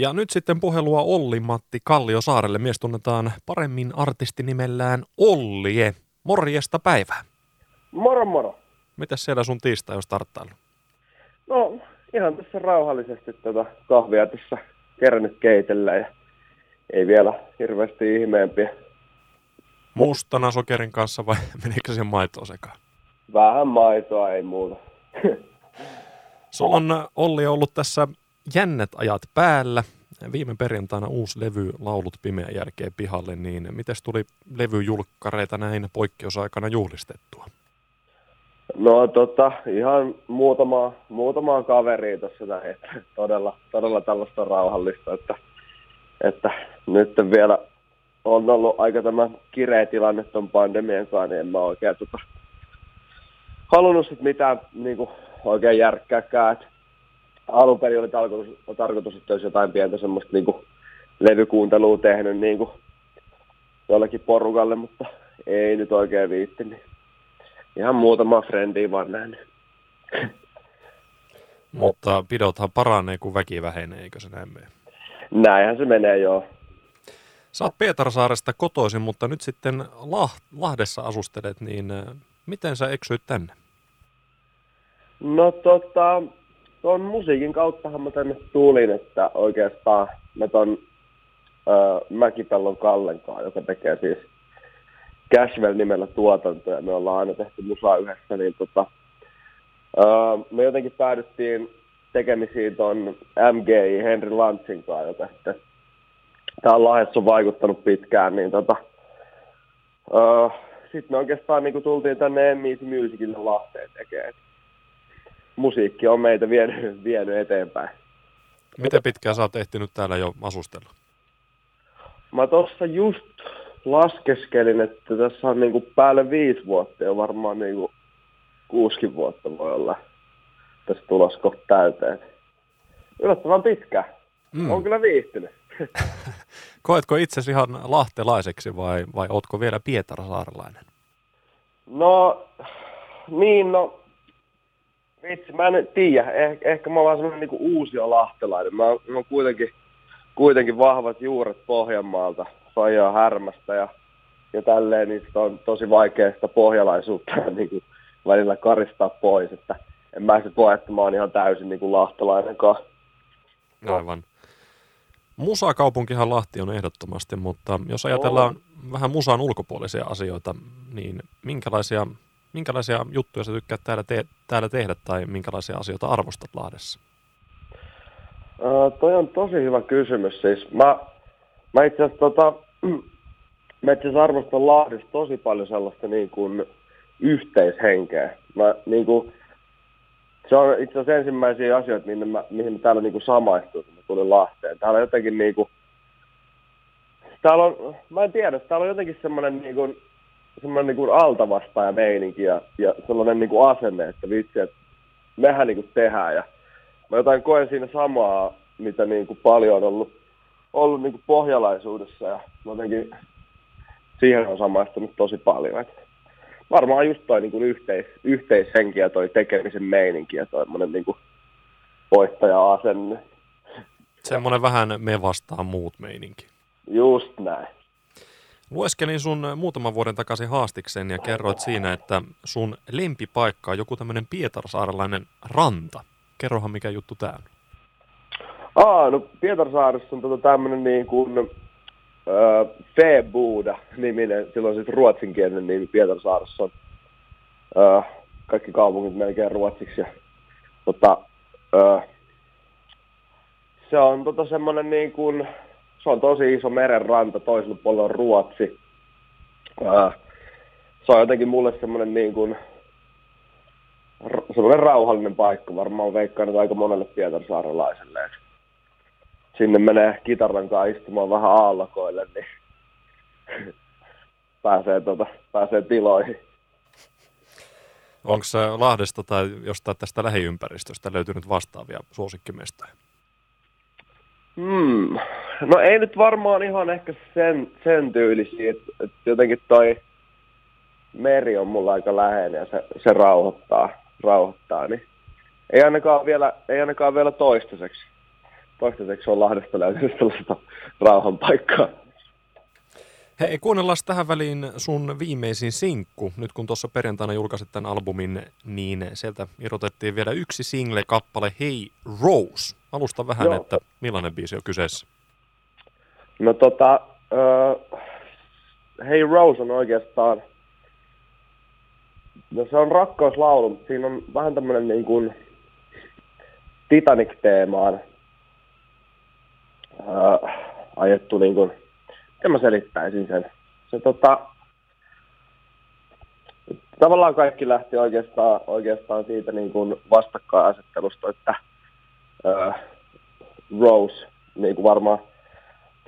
Ja nyt sitten puhelua Olli-Matti Kalliosaarelle. Mies tunnetaan paremmin artistinimellään Ollie. Morjesta päivää. Moro moro. Mitäs siellä sun tiistai on starttailu? No ihan tässä rauhallisesti tätä kahvia tässä kerännyt keitellä ja ei vielä hirveästi ihmeempiä. Mustana sokerin kanssa vai menikö siihen maitoa sekaan? Vähän maitoa, ei muuta. Sulla on Olli ollut tässä jännät ajat päällä. Viime perjantaina uusi levy Laulut pimeän jälkeen pihalle, niin miten tuli levyjulkkareita näin poikkeusaikana juhlistettua? No tota, ihan muutama, muutamaa kaveria tuossa näin, että todella, todella tällaista rauhallista, että, että nyt vielä on ollut aika tämä kireä tilanne tuon pandemian kanssa, niin en mä oikein tota, halunnut sit mitään niin kuin, oikein järkkääkään. Et alun perin oli tarkoitus, tarkoitus, että olisi jotain pientä semmoista niin kuin, levykuuntelua tehnyt niin kuin, jollekin porukalle, mutta ei nyt oikein viitti. Niin ihan muutama frendiä vaan nähnyt. Mutta pidothan paranee, kun väki vähenee, eikö se näin mene? Näinhän se menee, joo. Sä oot Pietarsaaresta kotoisin, mutta nyt sitten Lahdessa asustelet, niin äh, miten sä eksyit tänne? No tota, tuon musiikin kauttahan mä tänne tulin, että oikeastaan mä ton äh, Mäkipellon Kallenkaan, joka tekee siis Cashwell-nimellä tuotantoja, me ollaan aina tehty musaa yhdessä, niin tota, äh, me jotenkin päädyttiin tekemisiin ton MGI Henry Lantsin kanssa, joka sitten täällä Lahdessa on vaikuttanut pitkään, niin tota, uh, sitten me oikeastaan niin tultiin tänne M-Easy Musicille Lahteen tekemään. Musiikki on meitä vienyt, vienyt eteenpäin. Miten pitkään sä oot ehtinyt täällä jo asustella? Mä tuossa just laskeskelin, että tässä on niin päälle viisi vuotta ja varmaan niin kuusikin vuotta voi olla tässä tulossa täyteen. Yllättävän pitkä. Mm. On kyllä viihtynyt. Koetko itsesi ihan lahtelaiseksi vai, vai ootko vielä Pietarsaarelainen? No, niin no, vitsi, mä en tiedä. Eh, ehkä mä oon vaan semmoinen niinku uusi lahtelainen. Mä oon, mä oon kuitenkin, kuitenkin vahvat juuret Pohjanmaalta, Fajaa Härmästä ja, ja tälleen, niin on tosi vaikea sitä pohjalaisuutta niin kuin välillä karistaa pois. Että en mä sitten voi, että mä oon ihan täysin niin kuin lahtelainenkaan. Aivan. Musakaupunkihan Lahti on ehdottomasti, mutta jos ajatellaan oh. vähän musan ulkopuolisia asioita, niin minkälaisia, minkälaisia juttuja sä tykkäät täällä, te- täällä tehdä tai minkälaisia asioita arvostat Lahdessa? Uh, toi on tosi hyvä kysymys. Siis mä, mä itse asiassa tota, mä arvostan Lahdessa tosi paljon sellaista niin kuin yhteishenkeä. Mä, niin kuin, se on itse asiassa ensimmäisiä asioita, mihin mä, mihin mä täällä niin kuin samaistuin tulin Lahteen. Täällä on jotenkin niinku, täällä on, mä en tiedä, täällä on jotenkin semmoinen niinku, semmoinen niinku altavastaaja meininki ja, ja sellainen niinku asenne, että vitsi, että mehän niinku tehdään ja mä jotain koen siinä samaa, mitä niinku paljon on ollut, ollut niinku pohjalaisuudessa ja jotenkin siihen on samaistunut tosi paljon. Et varmaan just toi niinku yhteis, yhteishenki ja toi tekemisen meininki ja toi niinku voittaja-asenne. Semmoinen vähän me vastaan muut meininki. Just näin. Lueskelin sun muutaman vuoden takaisin haastiksen ja kerroit siinä, että sun lempipaikka on joku tämmöinen pietarsaarelainen ranta. Kerrohan mikä juttu tää on. Aa, no Pietarsaaressa on tota tämmöinen niin kuin äh, Febuda niminen, silloin siis ruotsinkielinen nimi Pietarsaaressa on. Äh, kaikki kaupungit melkein ruotsiksi ja tota, äh, se on tota semmoinen niin kuin, se on tosi iso merenranta, toisella puolella on Ruotsi. Ää, se on jotenkin mulle semmoinen niin kuin, semmoinen rauhallinen paikka, varmaan veikkaan aika monelle pietarsaarelaiselle. Sinne menee kitaran kanssa istumaan vähän aallakoille, niin pääsee, tota, pääsee tiloihin. Onko se Lahdesta tai jostain tästä lähiympäristöstä löytynyt vastaavia suosikkimestoja? Hmm. No ei nyt varmaan ihan ehkä sen, sen tyylisiä, että, että jotenkin toi meri on mulla aika läheinen ja se, se rauhoittaa, rauhoittaa niin ei ainakaan vielä, ei ainakaan vielä toistaiseksi. toistaiseksi on Lahdesta löytynyt sellaista rauhan paikkaa. Hei, kuunnellaan tähän väliin sun viimeisin sinkku. Nyt kun tuossa perjantaina julkaisit tämän albumin, niin sieltä irrotettiin vielä yksi single-kappale Hey Rose. Alusta vähän, Joo. että millainen biisi on kyseessä? No tota, uh, Hey Rose on oikeastaan, no se on rakkauslaulu, mutta siinä on vähän tämmöinen niin kuin Titanic-teemaan uh, ajettu niin kuin, miten mä selittäisin sen. Se tota, tavallaan kaikki lähti oikeastaan, oikeastaan siitä niin kuin vastakkainasettelusta, että uh, Rose, niin kuin varmaan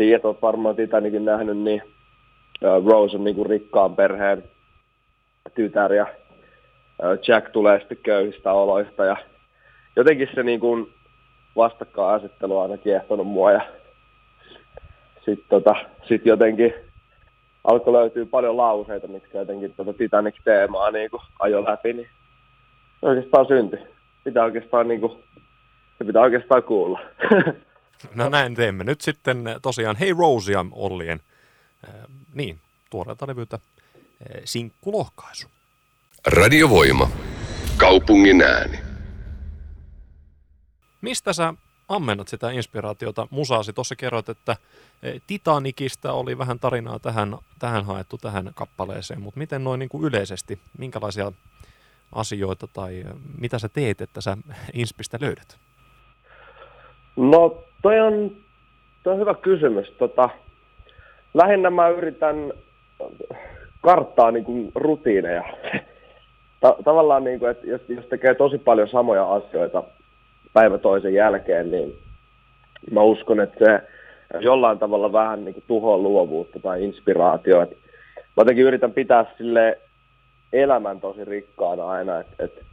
tiedät, olet varmaan Titanicin nähnyt, niin Rose on niin kuin rikkaan perheen tytär ja Jack tulee sitten köyhistä oloista ja jotenkin se niin kuin vastakkainasettelu on aina kiehtonut mua ja sitten tota, sit jotenkin alkoi löytyä paljon lauseita, mitkä jotenkin tuota Titanic-teemaa niin kuin ajo läpi, niin oikeastaan syntyi. Pitää oikeastaan, niin kuin, se pitää oikeastaan kuulla. No näin teemme. Nyt sitten tosiaan Hei Rosia Ollien, äh, niin, tuoreelta levyltä äh, sinkkulohkaisu. Radiovoima. Kaupungin ääni. Mistä sä ammennat sitä inspiraatiota musaasi? Tuossa kerroit, että Titanikista oli vähän tarinaa tähän, tähän haettu tähän kappaleeseen, mutta miten noin niin kuin yleisesti, minkälaisia asioita tai mitä sä teet, että sä inspistä löydät? No toi on, toi on hyvä kysymys. Tota, lähinnä mä yritän karttaa niin kuin rutiineja. Ta- tavallaan, niin kuin, että jos, jos tekee tosi paljon samoja asioita päivä toisen jälkeen, niin mä uskon, että se jollain tavalla vähän niin tuhoa luovuutta tai inspiraatioa. mä jotenkin yritän pitää sille elämän tosi rikkaana aina, että, että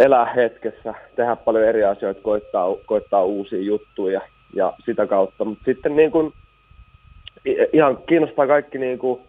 elää hetkessä, tehdä paljon eri asioita, koittaa, koittaa uusia juttuja ja sitä kautta. Mutta sitten niin kuin, ihan kiinnostaa kaikki, niin kuin,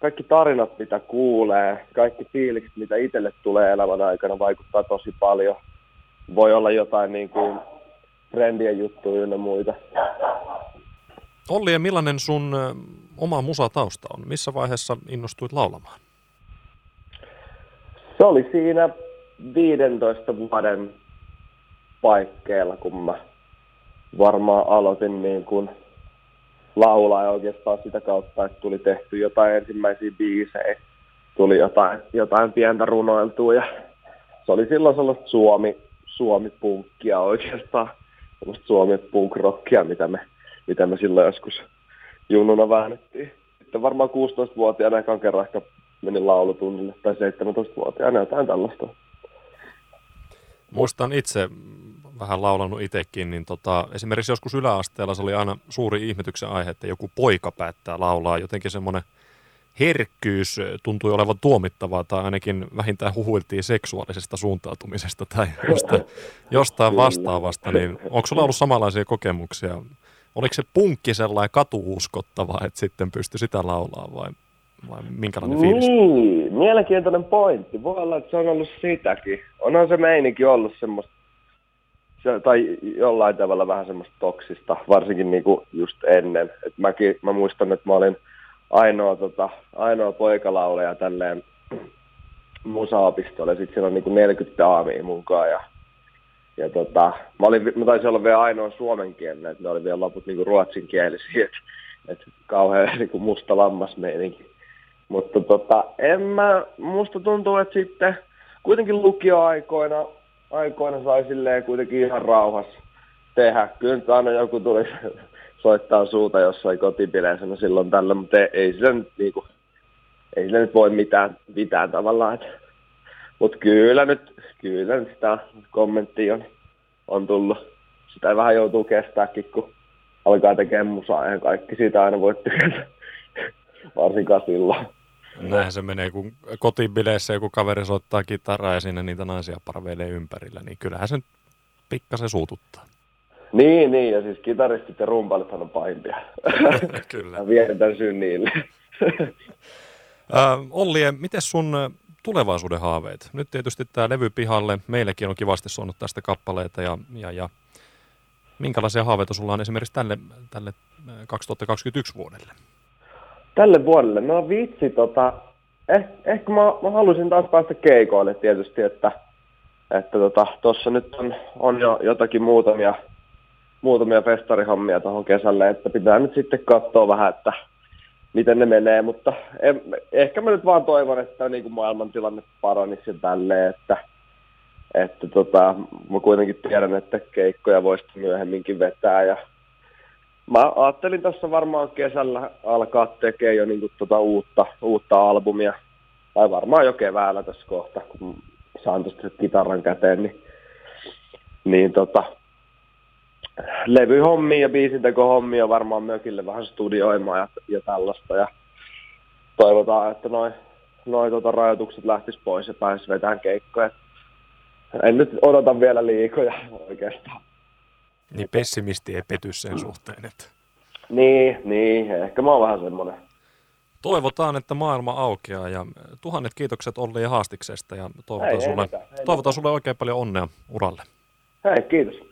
kaikki tarinat, mitä kuulee, kaikki fiilikset, mitä itselle tulee elämän aikana, vaikuttaa tosi paljon. Voi olla jotain niin kuin, trendien juttuja ja muita. Olli, ja millainen sun oma musatausta on? Missä vaiheessa innostuit laulamaan? Se oli siinä 15 vuoden paikkeilla, kun mä varmaan aloitin niin kuin laulaa ja oikeastaan sitä kautta, että tuli tehty jotain ensimmäisiä biisejä, tuli jotain, jotain pientä runoiltua ja se oli silloin sellaista Suomi, Suomi-punkkia oikeastaan semmoista Suomen punk-rockia, mitä me, mitä me silloin joskus junnuna väännettiin. Sitten varmaan 16-vuotiaana ekan kerran ehkä menin laulutunnille, tai 17-vuotiaana jotain tällaista. Muistan itse, vähän laulanut itsekin, niin tota, esimerkiksi joskus yläasteella se oli aina suuri ihmetyksen aihe, että joku poika päättää laulaa. Jotenkin semmoinen herkkyys tuntui olevan tuomittavaa tai ainakin vähintään huhuiltiin seksuaalisesta suuntautumisesta tai jostain, jostain vastaavasta, niin onko sulla ollut samanlaisia kokemuksia? Oliko se punkki sellainen katuuskottava, että sitten pystyi sitä laulaa vai, vai minkälainen fiilis? Niin, mielenkiintoinen pointti. Voi olla, että se on ollut sitäkin. Onhan se meininki ollut semmoista, se, tai jollain tavalla vähän semmoista toksista, varsinkin niinku just ennen. Et mäkin, mä muistan, että mä olin – ainoa, tota, ainoa poikalauleja tälleen musaopistolle. Sitten siellä on niinku 40 daamia mukaan ja, ja tota, mä, olin, mä taisin olla vielä ainoa suomenkielinen, että ne oli vielä loput niinku ruotsinkielisiä, että et kauhean niinku musta lammas meininki. Mutta tota, en mä, musta tuntuu, että sitten kuitenkin lukioaikoina aikoina sai silleen kuitenkin ihan rauhassa tehdä. Kyllä nyt aina joku tuli soittaa suuta jossain kotipileissä no silloin tällä, mutta ei, ei sillä nyt niinku, ei sillä nyt voi mitään, mitään tavallaan. Mutta kyllä nyt, kyllä nyt sitä kommenttia on, on tullut. Sitä vähän joutuu kestääkin, kun alkaa tekemään musaa ja kaikki siitä aina voi tykätä, varsinkaan silloin. Näinhän se menee, kun kotibileissä joku kaveri soittaa kitaraa ja sinne niitä naisia parveilee ympärillä, niin kyllähän se pikkasen suututtaa. Niin, niin, ja siis kitaristit ja rumpalithan on pahimpia. Kyllä. Vietetään syyn niille. äh, Olli, miten sun tulevaisuuden haaveet? Nyt tietysti tämä levy pihalle, meillekin on kivasti suonut tästä kappaleita ja, ja, ja Minkälaisia haaveita sulla on esimerkiksi tälle, tälle 2021 vuodelle? Tälle vuodelle? No vitsi, tota, eh, ehkä mä, mä haluaisin taas päästä keikoille tietysti, että että tota, nyt on, on jo jotakin muutamia, muutamia festarihommia tuohon kesälle, että pitää nyt sitten katsoa vähän, että miten ne menee, mutta en, ehkä mä nyt vaan toivon, että niin kuin maailmantilanne paranisi tälleen, että, että tota, mä kuitenkin tiedän, että keikkoja voisi myöhemminkin vetää ja mä ajattelin tässä varmaan kesällä alkaa tekemään jo niin kuin tota uutta, uutta albumia, tai varmaan jo keväällä tässä kohta, kun saan tuosta kitaran käteen, niin, niin tota, levyhommia ja biisintekohommia varmaan mökille vähän studioimaan ja, ja tällaista. Ja toivotaan, että noin noi tota rajoitukset lähtis pois ja pääsis vetämään keikkoja. En nyt odota vielä liikoja oikeastaan. Niin pessimisti ei pety sen suhteen, että... Niin, niin, ehkä mä oon vähän semmoinen. Toivotaan, että maailma aukeaa ja tuhannet kiitokset Olli ja Haastiksesta ja toivotaan, ei, sulle, ei mitään, ei toivotaan sulle oikein paljon onnea uralle. Hei, kiitos.